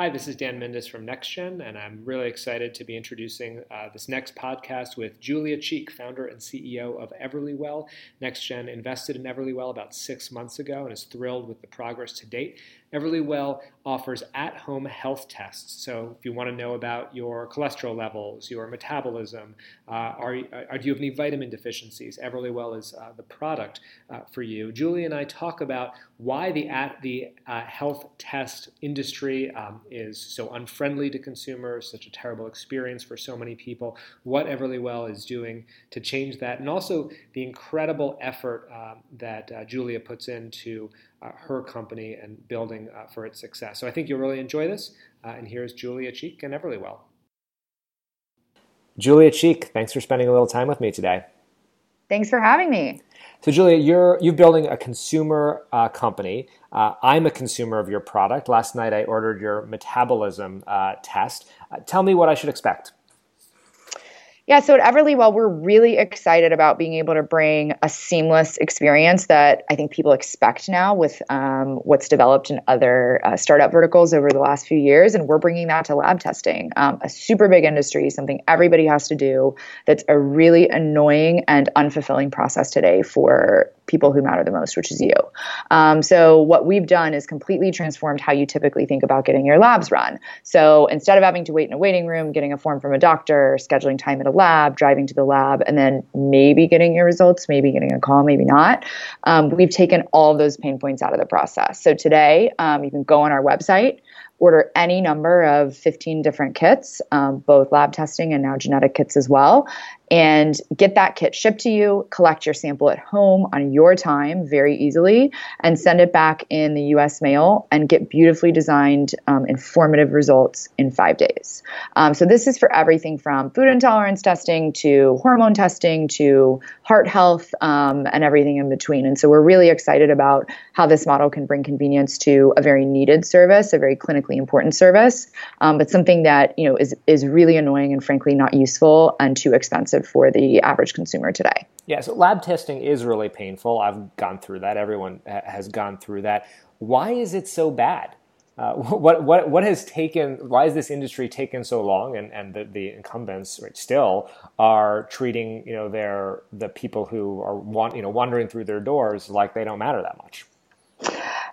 Hi, this is Dan Mindus from NextGen, and I'm really excited to be introducing uh, this next podcast with Julia Cheek, founder and CEO of Everlywell. NextGen invested in Everlywell about six months ago and is thrilled with the progress to date. Everlywell offers at home health tests. So, if you want to know about your cholesterol levels, your metabolism, uh, are, are, do you have any vitamin deficiencies? Everlywell is uh, the product uh, for you. Julie and I talk about why the, at, the uh, health test industry um, is so unfriendly to consumers, such a terrible experience for so many people, what Everlywell is doing to change that, and also the incredible effort um, that uh, Julia puts into uh, her company and building uh, for its success. So I think you'll really enjoy this. Uh, and here's Julia Cheek and Everlywell. Julia Cheek, thanks for spending a little time with me today. Thanks for having me. So, Julia, you're you're building a consumer uh, company. Uh, I'm a consumer of your product. Last night, I ordered your metabolism uh, test. tell me what I should expect. Yeah, so at Everlywell, we're really excited about being able to bring a seamless experience that I think people expect now with um, what's developed in other uh, startup verticals over the last few years. And we're bringing that to lab testing, um, a super big industry, something everybody has to do that's a really annoying and unfulfilling process today for people who matter the most, which is you. Um, so what we've done is completely transformed how you typically think about getting your labs run. So instead of having to wait in a waiting room, getting a form from a doctor, scheduling time at a lab, driving to the lab, and then maybe getting your results, maybe getting a call, maybe not, um, we've taken all those pain points out of the process. So today, um, you can go on our website order any number of 15 different kits, um, both lab testing and now genetic kits as well, and get that kit shipped to you, collect your sample at home on your time very easily, and send it back in the US mail and get beautifully designed, um, informative results in five days. Um, so, this is for everything from food intolerance testing to hormone testing to heart health um, and everything in between. And so, we're really excited about how this model can bring convenience to a very needed service, a very clinically important service, um, but something that you know is, is really annoying and frankly not useful and too expensive for the average consumer today. Yeah, so lab testing is really painful. I've gone through that. Everyone has gone through that. Why is it so bad? Uh, what, what, what has taken, why has this industry taken so long and, and the, the incumbents right, still are treating, you know, their, the people who are want, you know, wandering through their doors like they don't matter that much?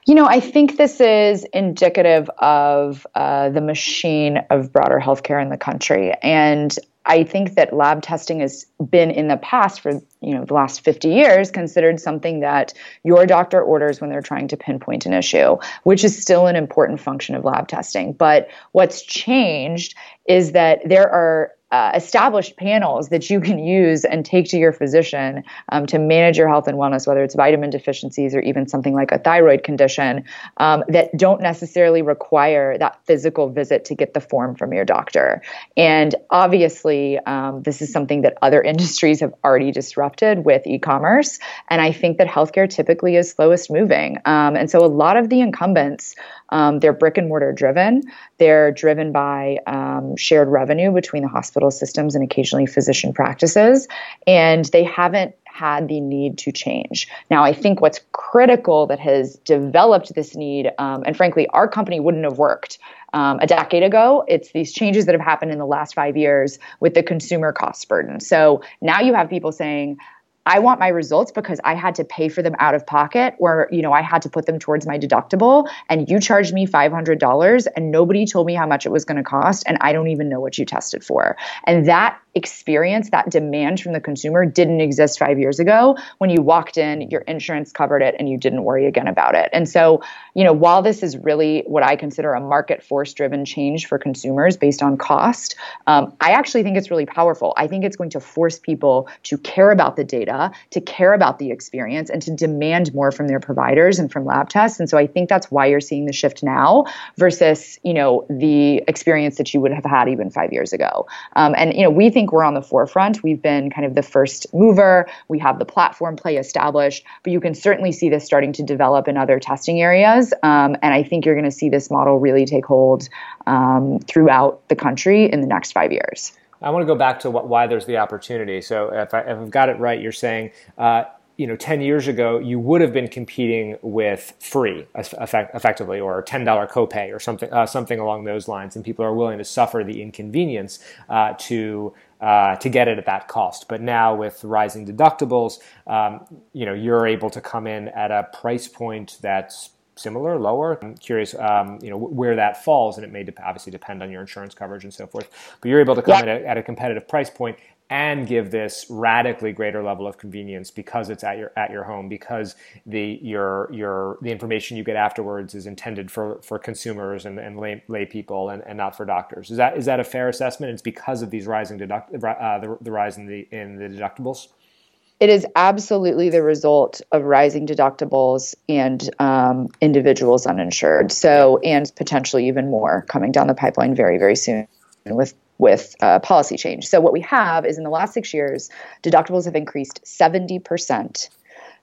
You know, I think this is indicative of uh, the machine of broader healthcare in the country. And I think that lab testing has been in the past for you know the last 50 years considered something that your doctor orders when they're trying to pinpoint an issue, which is still an important function of lab testing. But what's changed is that there are uh, established panels that you can use and take to your physician um, to manage your health and wellness, whether it's vitamin deficiencies or even something like a thyroid condition, um, that don't necessarily require that physical visit to get the form from your doctor. And obviously, um, this is something that other industries have already disrupted with e commerce. And I think that healthcare typically is slowest moving. Um, and so a lot of the incumbents um, they're brick and mortar driven. They're driven by um, shared revenue between the hospital systems and occasionally physician practices. And they haven't had the need to change. Now, I think what's critical that has developed this need, um, and frankly, our company wouldn't have worked um, a decade ago. It's these changes that have happened in the last five years with the consumer cost burden. So now you have people saying, I want my results because I had to pay for them out of pocket or, you know, I had to put them towards my deductible and you charged me $500 and nobody told me how much it was going to cost and I don't even know what you tested for. And that experience, that demand from the consumer didn't exist five years ago. When you walked in, your insurance covered it and you didn't worry again about it. And so, you know, while this is really what I consider a market force driven change for consumers based on cost, um, I actually think it's really powerful. I think it's going to force people to care about the data, to care about the experience, and to demand more from their providers and from lab tests. And so I think that's why you're seeing the shift now versus, you know, the experience that you would have had even five years ago. Um, and, you know, we think think we're on the forefront. We've been kind of the first mover. We have the platform play established, but you can certainly see this starting to develop in other testing areas. Um, and I think you're going to see this model really take hold um, throughout the country in the next five years. I want to go back to what, why there's the opportunity. So if, I, have got it right, you're saying uh, you know, 10 years ago, you would have been competing with free effect, effectively or $10 copay or something, uh, something along those lines. And people are willing to suffer the inconvenience uh, to, uh, to get it at that cost. But now with rising deductibles, um, you know, you're able to come in at a price point that's similar, lower. I'm curious, um, you know, where that falls, and it may de- obviously depend on your insurance coverage and so forth. But you're able to come yeah. in at, at a competitive price point and give this radically greater level of convenience because it's at your at your home because the your your the information you get afterwards is intended for for consumers and, and lay, lay people and, and not for doctors. Is that is that a fair assessment? It's because of these rising deduct uh, the, the rise in the in the deductibles? It is absolutely the result of rising deductibles and um, individuals uninsured. So and potentially even more coming down the pipeline very very soon with with uh, policy change. So what we have is in the last six years, deductibles have increased 70%.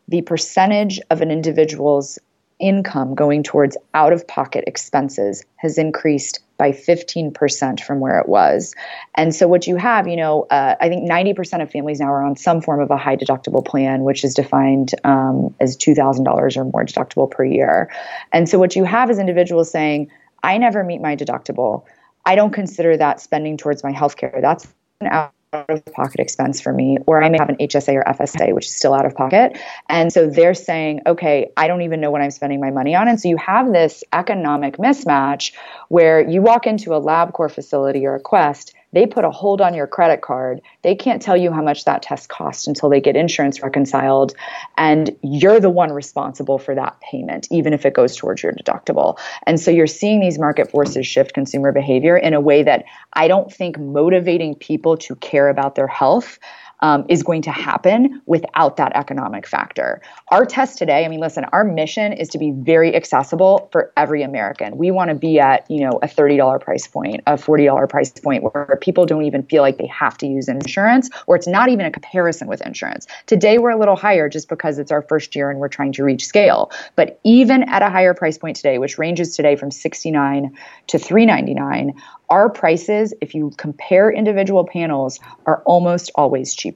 The percentage of an individual's income going towards out of pocket expenses has increased by 15% from where it was. And so, what you have, you know, uh, I think 90% of families now are on some form of a high deductible plan, which is defined um, as $2,000 or more deductible per year. And so, what you have is individuals saying, I never meet my deductible. I don't consider that spending towards my healthcare. That's an out of pocket expense for me, or I may have an HSA or FSA, which is still out of pocket. And so they're saying, okay, I don't even know what I'm spending my money on. And so you have this economic mismatch where you walk into a LabCorp facility or a Quest they put a hold on your credit card. They can't tell you how much that test cost until they get insurance reconciled. And you're the one responsible for that payment, even if it goes towards your deductible. And so you're seeing these market forces shift consumer behavior in a way that I don't think motivating people to care about their health um, is going to happen without that economic factor. Our test today, I mean, listen, our mission is to be very accessible for every American. We want to be at, you know, a $30 price point, a $40 price point where people don't even feel like they have to use insurance or it's not even a comparison with insurance. Today we're a little higher just because it's our first year and we're trying to reach scale. But even at a higher price point today, which ranges today from 69 to 399, our prices, if you compare individual panels, are almost always cheaper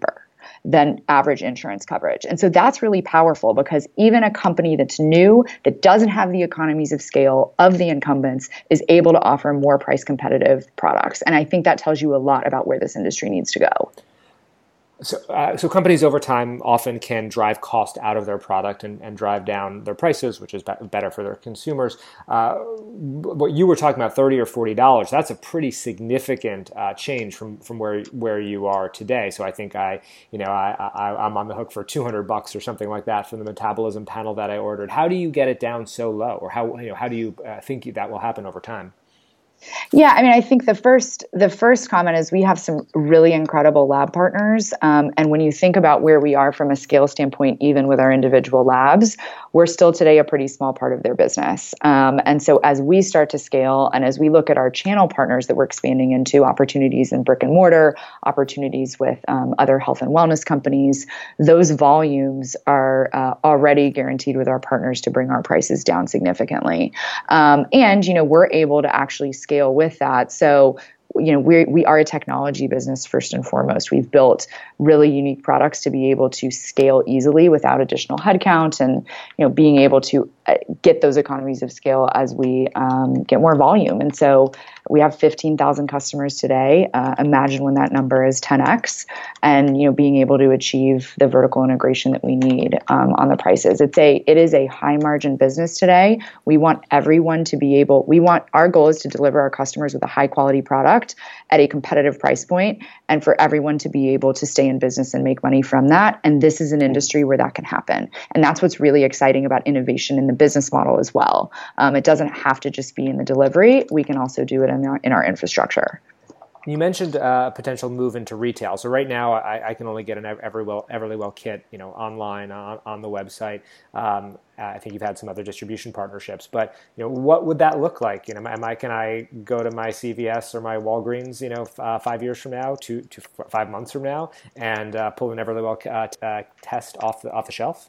than average insurance coverage. And so that's really powerful because even a company that's new, that doesn't have the economies of scale of the incumbents, is able to offer more price competitive products. And I think that tells you a lot about where this industry needs to go. So, uh, so companies over time often can drive cost out of their product and, and drive down their prices, which is be- better for their consumers. Uh, what you were talking about, thirty or forty dollars, that's a pretty significant uh, change from, from where where you are today. So I think I, you know, I, I am on the hook for two hundred bucks or something like that from the metabolism panel that I ordered. How do you get it down so low, or how you know how do you uh, think that will happen over time? Yeah, I mean, I think the first the first comment is we have some really incredible lab partners, um, and when you think about where we are from a scale standpoint, even with our individual labs, we're still today a pretty small part of their business. Um, and so, as we start to scale, and as we look at our channel partners that we're expanding into, opportunities in brick and mortar, opportunities with um, other health and wellness companies, those volumes are uh, already guaranteed with our partners to bring our prices down significantly. Um, and you know, we're able to actually scale with that. So you know we we are a technology business first and foremost. We've built really unique products to be able to scale easily without additional headcount, and you know being able to uh, get those economies of scale as we um, get more volume. And so we have 15,000 customers today. Uh, imagine when that number is 10x, and you know being able to achieve the vertical integration that we need um, on the prices. It's a it is a high margin business today. We want everyone to be able. We want our goal is to deliver our customers with a high quality product at a competitive price point, and for everyone to be able to stay in business and make money from that. And this is an industry where that can happen, and that's what's really exciting about innovation in the business model as well. Um, it doesn't have to just be in the delivery. We can also do it in our, in our infrastructure. You mentioned a uh, potential move into retail. So right now, I, I can only get an Everlywell, Everlywell kit, you know, online on, on the website. Um, I think you've had some other distribution partnerships, but you know, what would that look like? You know, am I can I go to my CVS or my Walgreens, you know, uh, five years from now, to to five months from now, and uh, pull an Everlywell uh, uh, test off the off the shelf?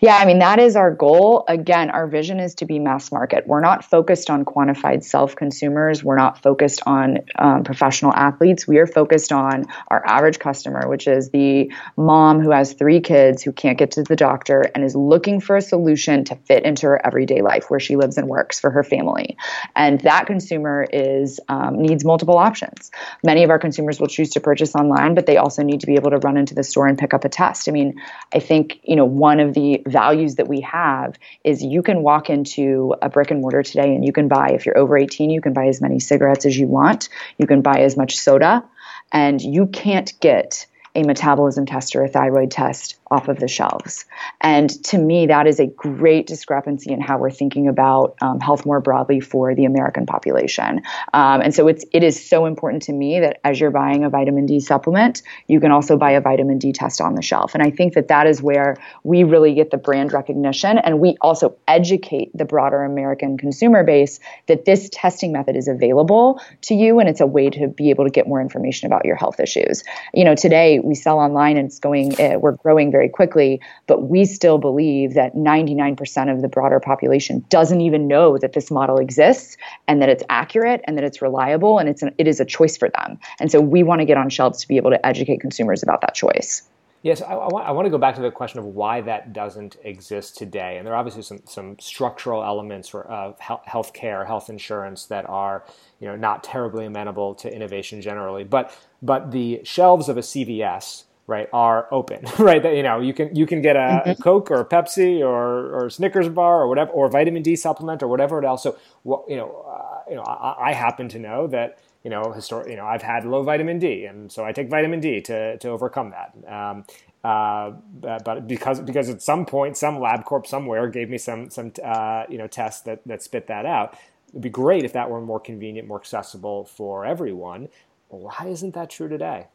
Yeah, I mean, that is our goal. Again, our vision is to be mass market. We're not focused on quantified self consumers. We're not focused on um, professional athletes. We are focused on our average customer, which is the mom who has three kids who can't get to the doctor and is looking for a solution to fit into her everyday life where she lives and works for her family. And that consumer is um, needs multiple options. Many of our consumers will choose to purchase online, but they also need to be able to run into the store and pick up a test. I mean, I think, you know, one of the values that we have is you can walk into a brick and mortar today and you can buy, if you're over 18, you can buy as many cigarettes as you want. You can buy as much soda. And you can't get a metabolism test or a thyroid test off of the shelves. And to me, that is a great discrepancy in how we're thinking about um, health more broadly for the American population. Um, and so it's it is so important to me that as you're buying a vitamin D supplement, you can also buy a vitamin D test on the shelf. And I think that that is where we really get the brand recognition, and we also educate the broader American consumer base that this testing method is available to you, and it's a way to be able to get more information about your health issues. You know, today we sell online, and it's going. Uh, we're growing very quickly, but we still believe that 99% of the broader population doesn't even know that this model exists and that it's accurate and that it's reliable and it's an, it is a choice for them. And so we want to get on shelves to be able to educate consumers about that choice. Yes, I, I, want, I, want, to go back to the question of why that doesn't exist today. And there are obviously some, some structural elements for uh, health care, health insurance that are you know, not terribly amenable to innovation generally. But, but the shelves of a CVS right are open right? That you know you can you can get a, mm-hmm. coke or a pepsi or or snickers bar or whatever or vitamin d supplement or whatever else. So you know uh, you know I, I, happen to know that you know histor- you know i've had low vitamin d and so i take vitamin d to to overcome that. Um, uh, but because because at some point some LabCorp somewhere gave me some some uh, you know tests that that spit that out it'd be great if that were more convenient more accessible for everyone why isn't that true today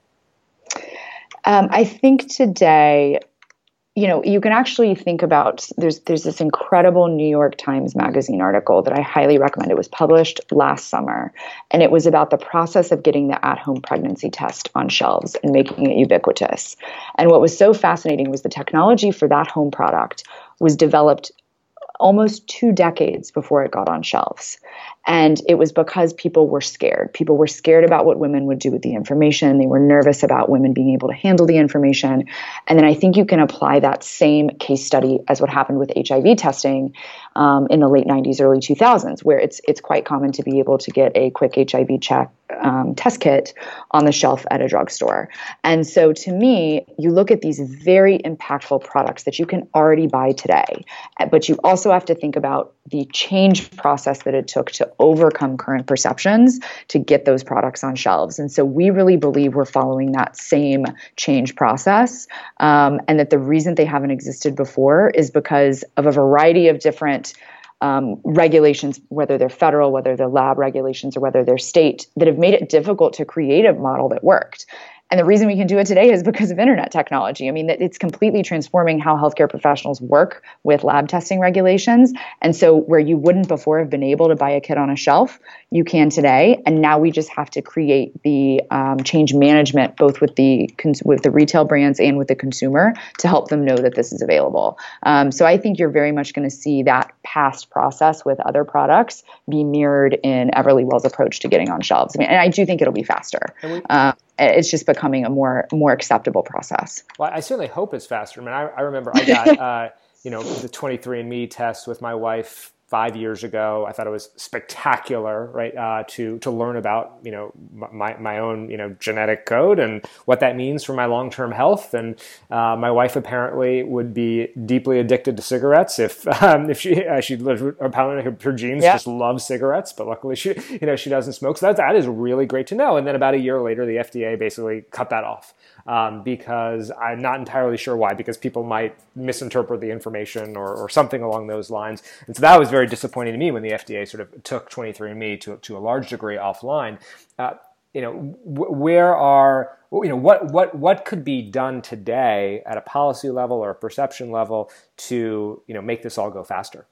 um, I think today, you know, you can actually think about there's there's this incredible New York Times Magazine article that I highly recommend. It was published last summer, and it was about the process of getting the at-home pregnancy test on shelves and making it ubiquitous. And what was so fascinating was the technology for that home product was developed almost two decades before it got on shelves. And it was because people were scared. People were scared about what women would do with the information. They were nervous about women being able to handle the information. And then I think you can apply that same case study as what happened with HIV testing um, in the late 90s, early 2000s, where it's it's quite common to be able to get a quick HIV check um, test kit on the shelf at a drugstore. And so, to me, you look at these very impactful products that you can already buy today, but you also have to think about the change process that it took to overcome current perceptions to get those products on shelves. And so we really believe we're following that same change process, um, and that the reason they haven't existed before is because of a variety of different. Um, regulations, whether they're federal, whether they're lab regulations, or whether they're state, that have made it difficult to create a model that worked. And the reason we can do it today is because of internet technology. I mean, it's completely transforming how healthcare professionals work with lab testing regulations. And so, where you wouldn't before have been able to buy a kit on a shelf, you can today. And now we just have to create the um, change management, both with the with the retail brands and with the consumer, to help them know that this is available. Um, so, I think you're very much going to see that past process with other products be mirrored in Everlywell's approach to getting on shelves. I mean, and I do think it'll be faster. Um, it's just becoming a more more acceptable process. Well, I certainly hope it's faster. I mean, I, I remember I got uh, you know the 23andMe test with my wife five years ago. I thought it was spectacular, right? Uh, to to learn about you know my my own you know genetic code and what that means for my long term health. And uh, my wife apparently would be deeply addicted to cigarettes if um, if she uh, she apparently her, her genes yeah. just love cigarettes, but luckily she you know she doesn't smoke. So that that is really great to know. And then about a year later, the FDA basically cut that off um, because I'm not entirely sure why, because people might misinterpret the information or, or, something along those lines. And so that was very disappointing to me when the FDA sort of took 23andMe to, to a large degree offline. Uh, you know, where are you know what what what could be done today at a policy level or a perception level to you know make this all go faster?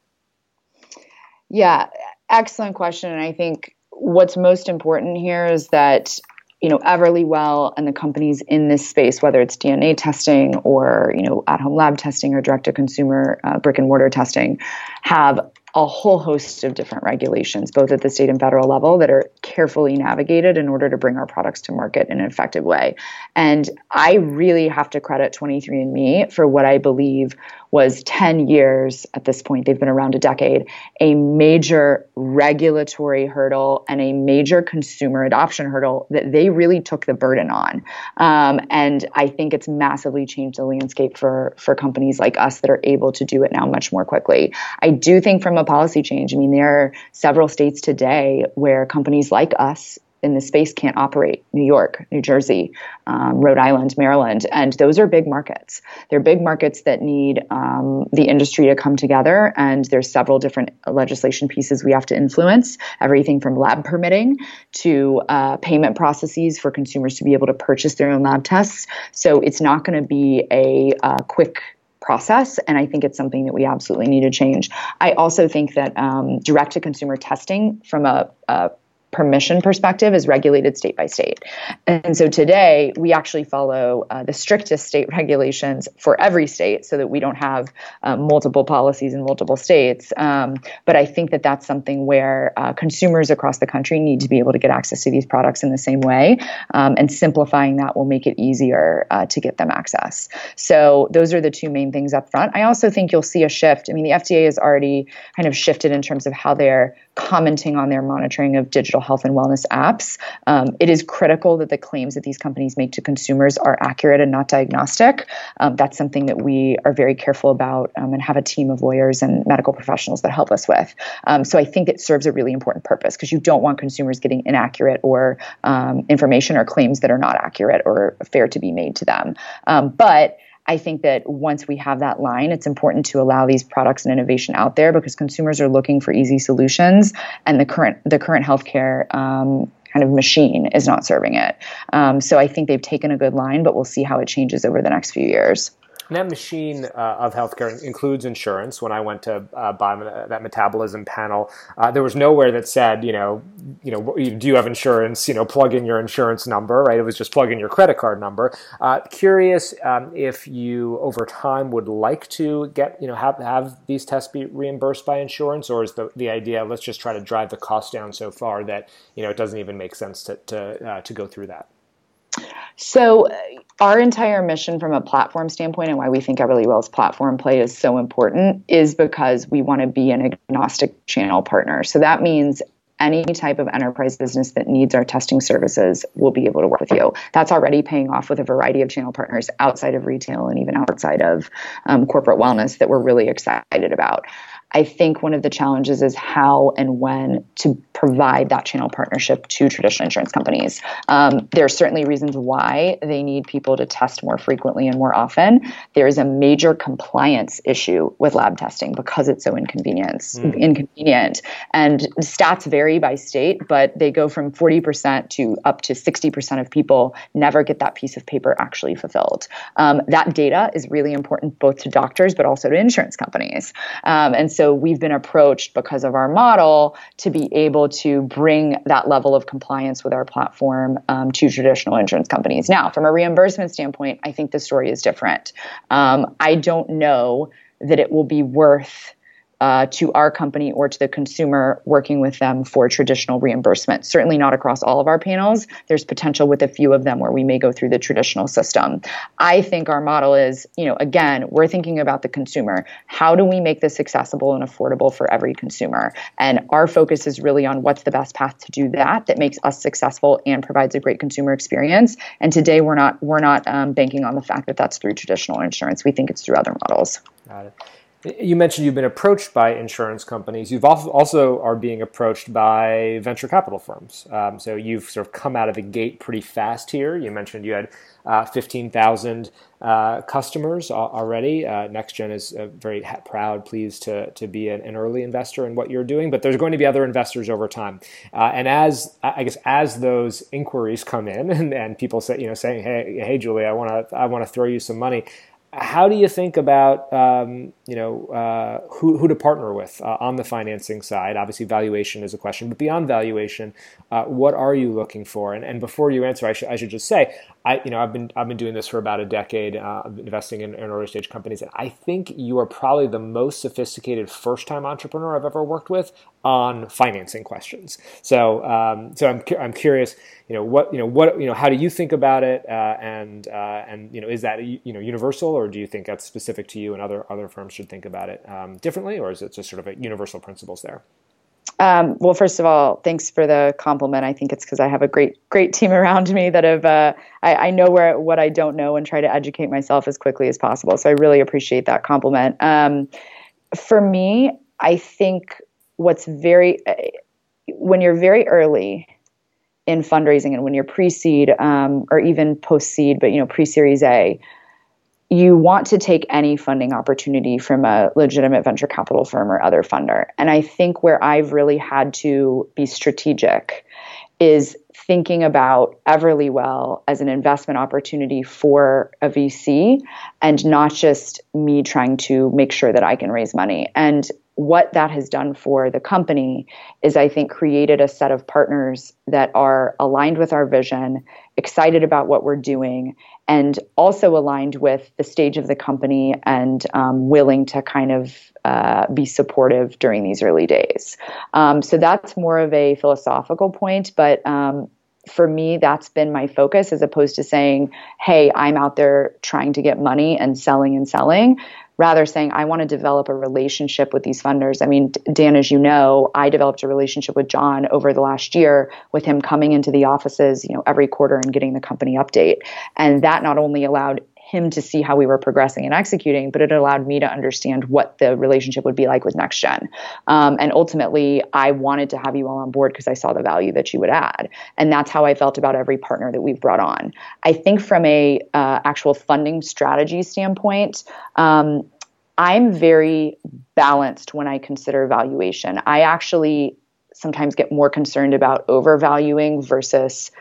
Yeah, excellent question. And I think what's most important here is that you know Everlywell and the companies in this space, whether it's DNA testing or you know at-home lab testing or direct-to-consumer uh, brick and mortar testing, have a whole host of different regulations, both at the state and federal level, that are carefully navigated in order to bring our products to market in an effective way. And I really have to credit 23andMe for what I believe was 10 years at this point, they've been around a decade, a major regulatory hurdle and a major consumer adoption hurdle that they really took the burden on. Um, and I think it's massively changed the landscape for, for companies like us that are able to do it now much more quickly. I do think from a policy change, I mean, there are several states today where companies like us in the space can't operate New York, New Jersey, um, Rhode Island, Maryland. And those are big markets. They're big markets that need um, the industry to come together. And there's several different legislation pieces we have to influence everything from lab permitting to uh, payment processes for consumers to be able to purchase their own lab tests. So it's not going to be a uh, quick process. And I think it's something that we absolutely need to change. I also think that um, direct to consumer testing from a, a permission perspective is regulated state by state. And so today we actually follow uh, the strictest state regulations for every state so that we don't have um, multiple policies in multiple states. Um, but I think that that's something where uh, consumers across the country need to be able to get access to these products in the same way. Um, and simplifying that will make it easier uh, to get them access. So those are the two main things up front. I also think you'll see a shift. I mean, the FDA has already kind of shifted in terms of how they're commenting on their monitoring of digital health and wellness apps. Um, it is critical that the claims that these companies make to consumers are accurate and not diagnostic. Um, that's something that we are very careful about um, and have a team of lawyers and medical professionals that help us with. Um, so I think it serves a really important purpose because you don't want consumers getting inaccurate or um, information or claims that are not accurate or fair to be made to them. Um, but I think that once we have that line, it's important to allow these products and innovation out there because consumers are looking for easy solutions, and the current the current healthcare um, kind of machine is not serving it. Um, so I think they've taken a good line, but we'll see how it changes over the next few years. And that machine uh, of healthcare includes insurance. When I went to uh, buy that metabolism panel, uh, there was nowhere that said, you know, you know, do you have insurance? You know, plug in your insurance number, right? It was just plug in your credit card number. Uh, curious um, if you, over time, would like to get, you know, have have these tests be reimbursed by insurance, or is the the idea let's just try to drive the cost down so far that you know it doesn't even make sense to to uh, to go through that? So, uh, our entire mission from a platform standpoint and why we think Everlywell's platform play is so important is because we want to be an agnostic channel partner. So, that means any type of enterprise business that needs our testing services will be able to work with you. That's already paying off with a variety of channel partners outside of retail and even outside of um, corporate wellness that we're really excited about. I think one of the challenges is how and when to provide that channel partnership to traditional insurance companies. Um, there are certainly reasons why they need people to test more frequently and more often. There is a major compliance issue with lab testing because it's so inconvenience, mm. inconvenient. And stats vary by state, but they go from 40% to up to 60% of people never get that piece of paper actually fulfilled. Um, that data is really important both to doctors but also to insurance companies. Um, and so so we've been approached because of our model to be able to bring that level of compliance with our platform um, to traditional insurance companies. Now, from a reimbursement standpoint, I think the story is different. Um, I don't know that it will be worth uh, to our company or to the consumer working with them for traditional reimbursement. Certainly not across all of our panels. There's potential with a few of them where we may go through the traditional system. I think our model is, you know, again, we're thinking about the consumer. How do we make this accessible and affordable for every consumer? And our focus is really on what's the best path to do that that makes us successful and provides a great consumer experience. And today we're not we're not um, banking on the fact that that's through traditional insurance. We think it's through other models. Got it. You mentioned you've been approached by insurance companies. You've also are being approached by venture capital firms. Um, so you've sort of come out of the gate pretty fast here. You mentioned you had uh, 15,000 uh, customers already. Uh, NextGen is uh, very proud, pleased to, to be an, an, early investor in what you're doing, but there's going to be other investors over time. Uh, and as, I guess, as those inquiries come in and, and people say, you know, saying, hey, hey, Julie, I want to, I want to throw you some money how do you think about um, you know uh, who, who to partner with uh, on the financing side? Obviously, valuation is a question, but beyond valuation, uh, what are you looking for? And, and before you answer, I, sh- I should just say, I you know I've been I've been doing this for about a decade, uh, investing in, in, early stage companies, and I think you are probably the most sophisticated first time entrepreneur I've ever worked with on financing questions. So um, so I'm I'm curious, you know what you know what you know how do you think about it, uh, and uh, and you know is that you know universal or do you think that's specific to you and other other firms should think about it um, differently, or is it just sort of a universal principles there? Um, well, first of all, thanks for the compliment. I think it's because I have a great, great team around me that have uh, I, I, know where what I don't know and try to educate myself as quickly as possible. So I really appreciate that compliment. Um, for me, I think what's very uh, when you're very early in fundraising and when you're pre-seed um, or even post-seed, but you know pre-series A you want to take any funding opportunity from a legitimate venture capital firm or other funder. And I think where I've really had to be strategic is thinking about Everlywell as an investment opportunity for a VC and not just me trying to make sure that I can raise money. And what that has done for the company is, I think, created a set of partners that are aligned with our vision, excited about what we're doing, and also aligned with the stage of the company and um, willing to kind of uh, be supportive during these early days. Um, so that's more of a philosophical point, but um, for me, that's been my focus as opposed to saying, hey, I'm out there trying to get money and selling and selling rather saying I want to develop a relationship with these funders. I mean, Dan, as you know, I developed a relationship with John over the last year with him coming into the offices, you know, every quarter and getting the company update. And that not only allowed him to see how we were progressing and executing, but it allowed me to understand what the relationship would be like with NextGen. Um, and ultimately, I wanted to have you all on board because I saw the value that you would add, and that's how I felt about every partner that we've brought on. I think from a uh, actual funding strategy standpoint. Um, I'm very balanced when I consider valuation. I actually sometimes get more concerned about overvaluing versus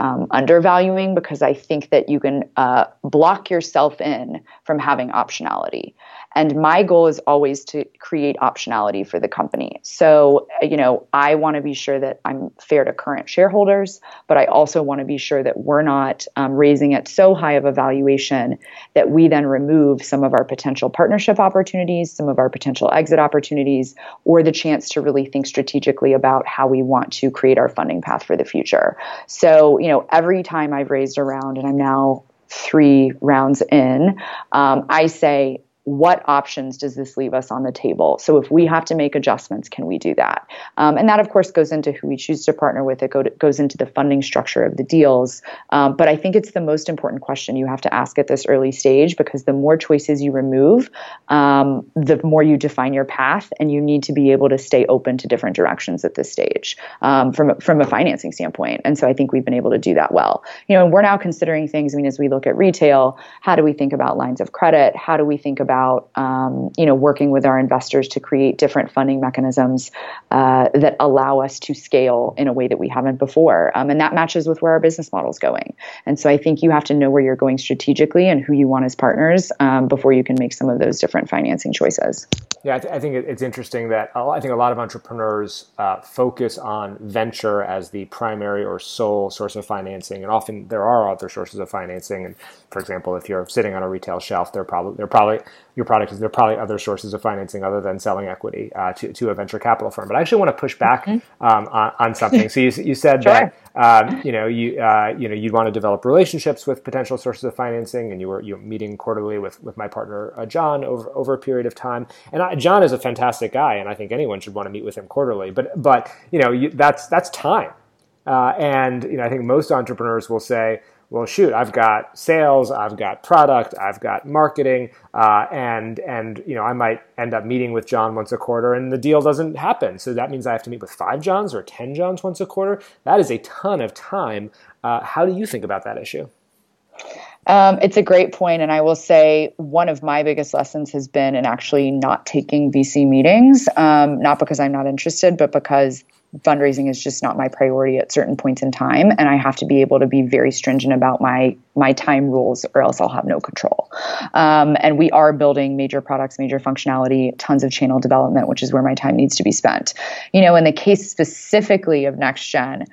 um, undervaluing because I think that you can uh, block yourself in from having optionality. And my goal is always to create optionality for the company. So, you know, I want to be sure that I'm fair to current shareholders, but I also want to be sure that we're not um, raising it so high of a valuation that we then remove some of our potential partnership opportunities, some of our potential exit opportunities, or the chance to really think strategically about how we want to create our funding path for the future. So, you know, every time I've raised a round, and I'm now three rounds in, um, I say, what options does this leave us on the table? So if we have to make adjustments, can we do that? Um, and that, of course, goes into who we choose to partner with. It go to, goes into the funding structure of the deals. Um, but I think it's the most important question you have to ask at this early stage because the more choices you remove, um, the more you define your path, and you need to be able to stay open to different directions at this stage um, from from a financing standpoint. And so I think we've been able to do that well. You know, and we're now considering things. I mean, as we look at retail, how do we think about lines of credit? How do we think about about um, you know working with our investors to create different funding mechanisms uh, that allow us to scale in a way that we haven't before, um, and that matches with where our business model is going. And so I think you have to know where you're going strategically and who you want as partners um, before you can make some of those different financing choices. Yeah, I, th- I think it's interesting that I think a lot of entrepreneurs uh, focus on venture as the primary or sole source of financing, and often there are other sources of financing. And for example, if you're sitting on a retail shelf, they're probably they're probably your product is there probably other sources of financing other than selling equity uh, to, to a venture capital firm. But I actually want to push back mm-hmm. um, on, on, something. So you, you said sure. that um, you know you uh, you know you'd want to develop relationships with potential sources of financing, and you were you meeting quarterly with with my partner uh, John over over a period of time. And I, John is a fantastic guy, and I think anyone should want to meet with him quarterly. But but you know you, that's that's time, uh, and you know I think most entrepreneurs will say well, shoot, I've got sales, I've got product, I've got marketing, uh, and and you know I might end up meeting with John once a quarter, and the deal doesn't happen. So that means I have to meet with five Johns or ten Johns once a quarter. That is a ton of time. Uh, how do you think about that issue? Um, it's a great point, and I will say one of my biggest lessons has been in actually not taking VC meetings, um, not because I'm not interested, but because fundraising is just not my priority at certain points in time and i have to be able to be very stringent about my my time rules or else i'll have no control. Um, and we are building major products major functionality tons of channel development which is where my time needs to be spent. You know in the case specifically of NextGen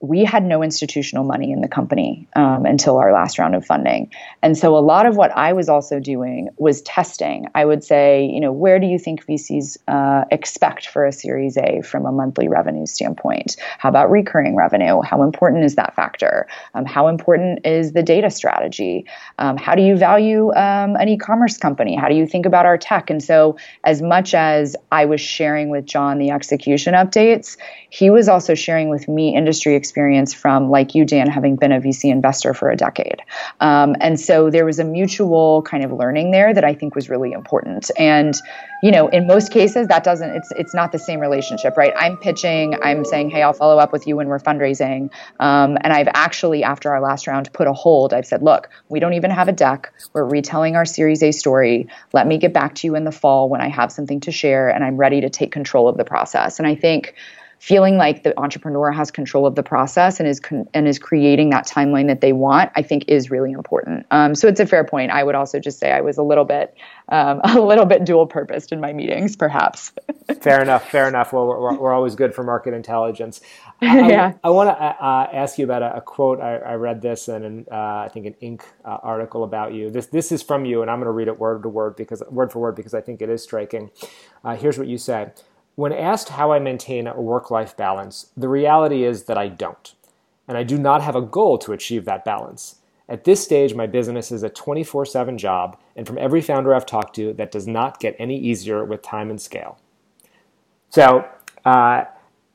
we had no institutional money in the company um, until our last round of funding. And so a lot of what I was also doing was testing. I would say, you know, where do you think VCs uh, expect for a Series A from a monthly revenue standpoint? How about recurring revenue? How important is that factor? Um, how important is the data strategy? Um, how do you value um, an e commerce company? How do you think about our tech? And so, as much as I was sharing with John the execution updates, he was also sharing with me industry experience from, like you, Dan, having been a VC investor for a decade. Um, and so there was a mutual kind of learning there that I think was really important. And, you know, in most cases, that doesn't, it's, it's not the same relationship, right? I'm pitching, I'm saying, hey, I'll follow up with you when we're fundraising. Um, and I've actually, after our last round, put a hold. I've said, look, we don't even have a deck. We're retelling our Series A story. Let me get back to you in the fall when I have something to share and I'm ready to take control of the process. And I think, feeling like the entrepreneur has control of the process and is con- and is creating that timeline that they want, I think is really important. Um, so it's a fair point. I would also just say I was a little bit um, a little bit dual purposed in my meetings, perhaps. fair enough. Fair enough. Well, we're, we're always good for market intelligence. I, yeah. I, I want to uh, uh, ask you about a, a quote. I, I, read this in, an, uh, I think, an Inc. Uh, article about you. This this is from you, and I'm going to read it word to word because word for word because I think it is striking. Uh, here's what you say. When asked how I maintain a work life balance, the reality is that I don't. And I do not have a goal to achieve that balance. At this stage, my business is a 24 7 job, and from every founder I've talked to, that does not get any easier with time and scale. So uh,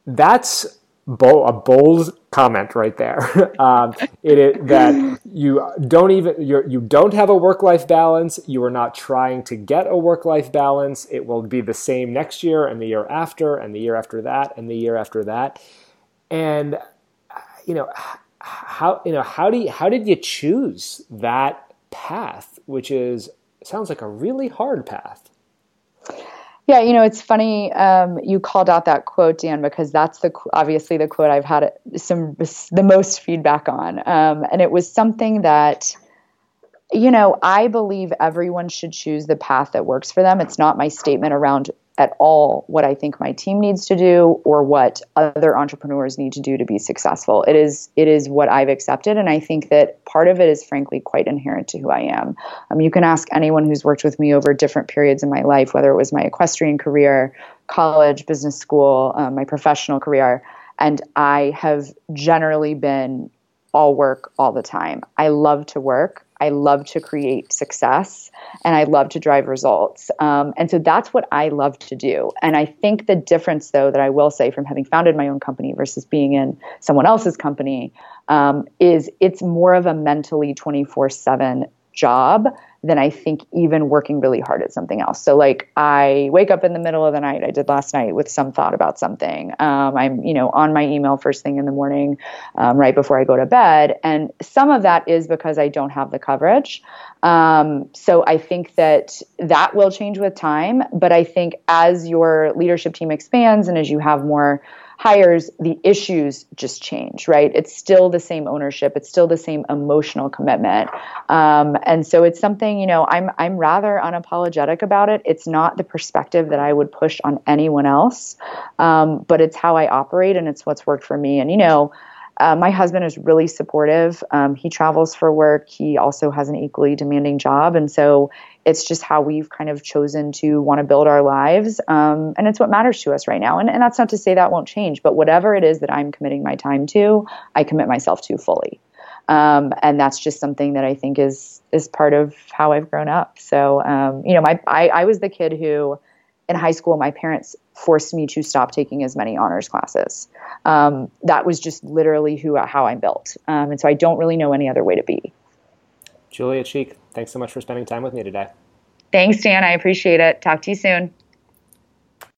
that's bold, a bold comment right there. um, it, that you don't even you're, you don't have a work life balance. You are not trying to get a work life balance. It will be the same next year and the year after and the year after that and the year after that. And you know how you know how do you, how did you choose that path, which is sounds like a really hard path. Yeah, you know, it's funny um, you called out that quote, Dan, because that's the obviously the quote I've had some the most feedback on, um, and it was something that, you know, I believe everyone should choose the path that works for them. It's not my statement around at all what I think my team needs to do or what other entrepreneurs need to do to be successful. It is it is what I've accepted, and I think that part of it is frankly quite inherent to who I am. Um, you can ask anyone who's worked with me over different periods in my life, whether it was my equestrian career, college, business school, um, my professional career, and I have generally been all work all the time. I love to work. I love to create success and I love to drive results. Um, and so that's what I love to do. And I think the difference, though, that I will say from having founded my own company versus being in someone else's company um, is it's more of a mentally 24 7 job than I think even working really hard at something else. So like I wake up in the middle of the night. I did last night with some thought about something. Um, I'm you know on my email first thing in the morning, um, right before I go to bed, and some of that is because I don't have the coverage. Um, so I think that that will change with time. But I think as your leadership team expands and as you have more hires, the issues just change, right? It's still the same ownership, it's still the same emotional commitment, um, and so it's something you know I'm I'm rather unapologetic about it. It's not the perspective that I would push on anyone else, um, but it's how I operate and it's what's worked for me. And you know. Uh, my husband is really supportive. Um, he travels for work. He also has an equally demanding job. And so it's just how we've kind of chosen to want to build our lives. Um, and it's what matters to us right now. And, and that's not to say that won't change, but whatever it is that I'm committing my time to, I commit myself to fully. Um, and that's just something that I think is is part of how I've grown up. So, um, you know, my I, I was the kid who, in high school, my parents forced me to stop taking as many honors classes. Um, that was just literally who how I'm built, um, and so I don't really know any other way to be. Julia Cheek, thanks so much for spending time with me today. Thanks, Dan. I appreciate it. Talk to you soon.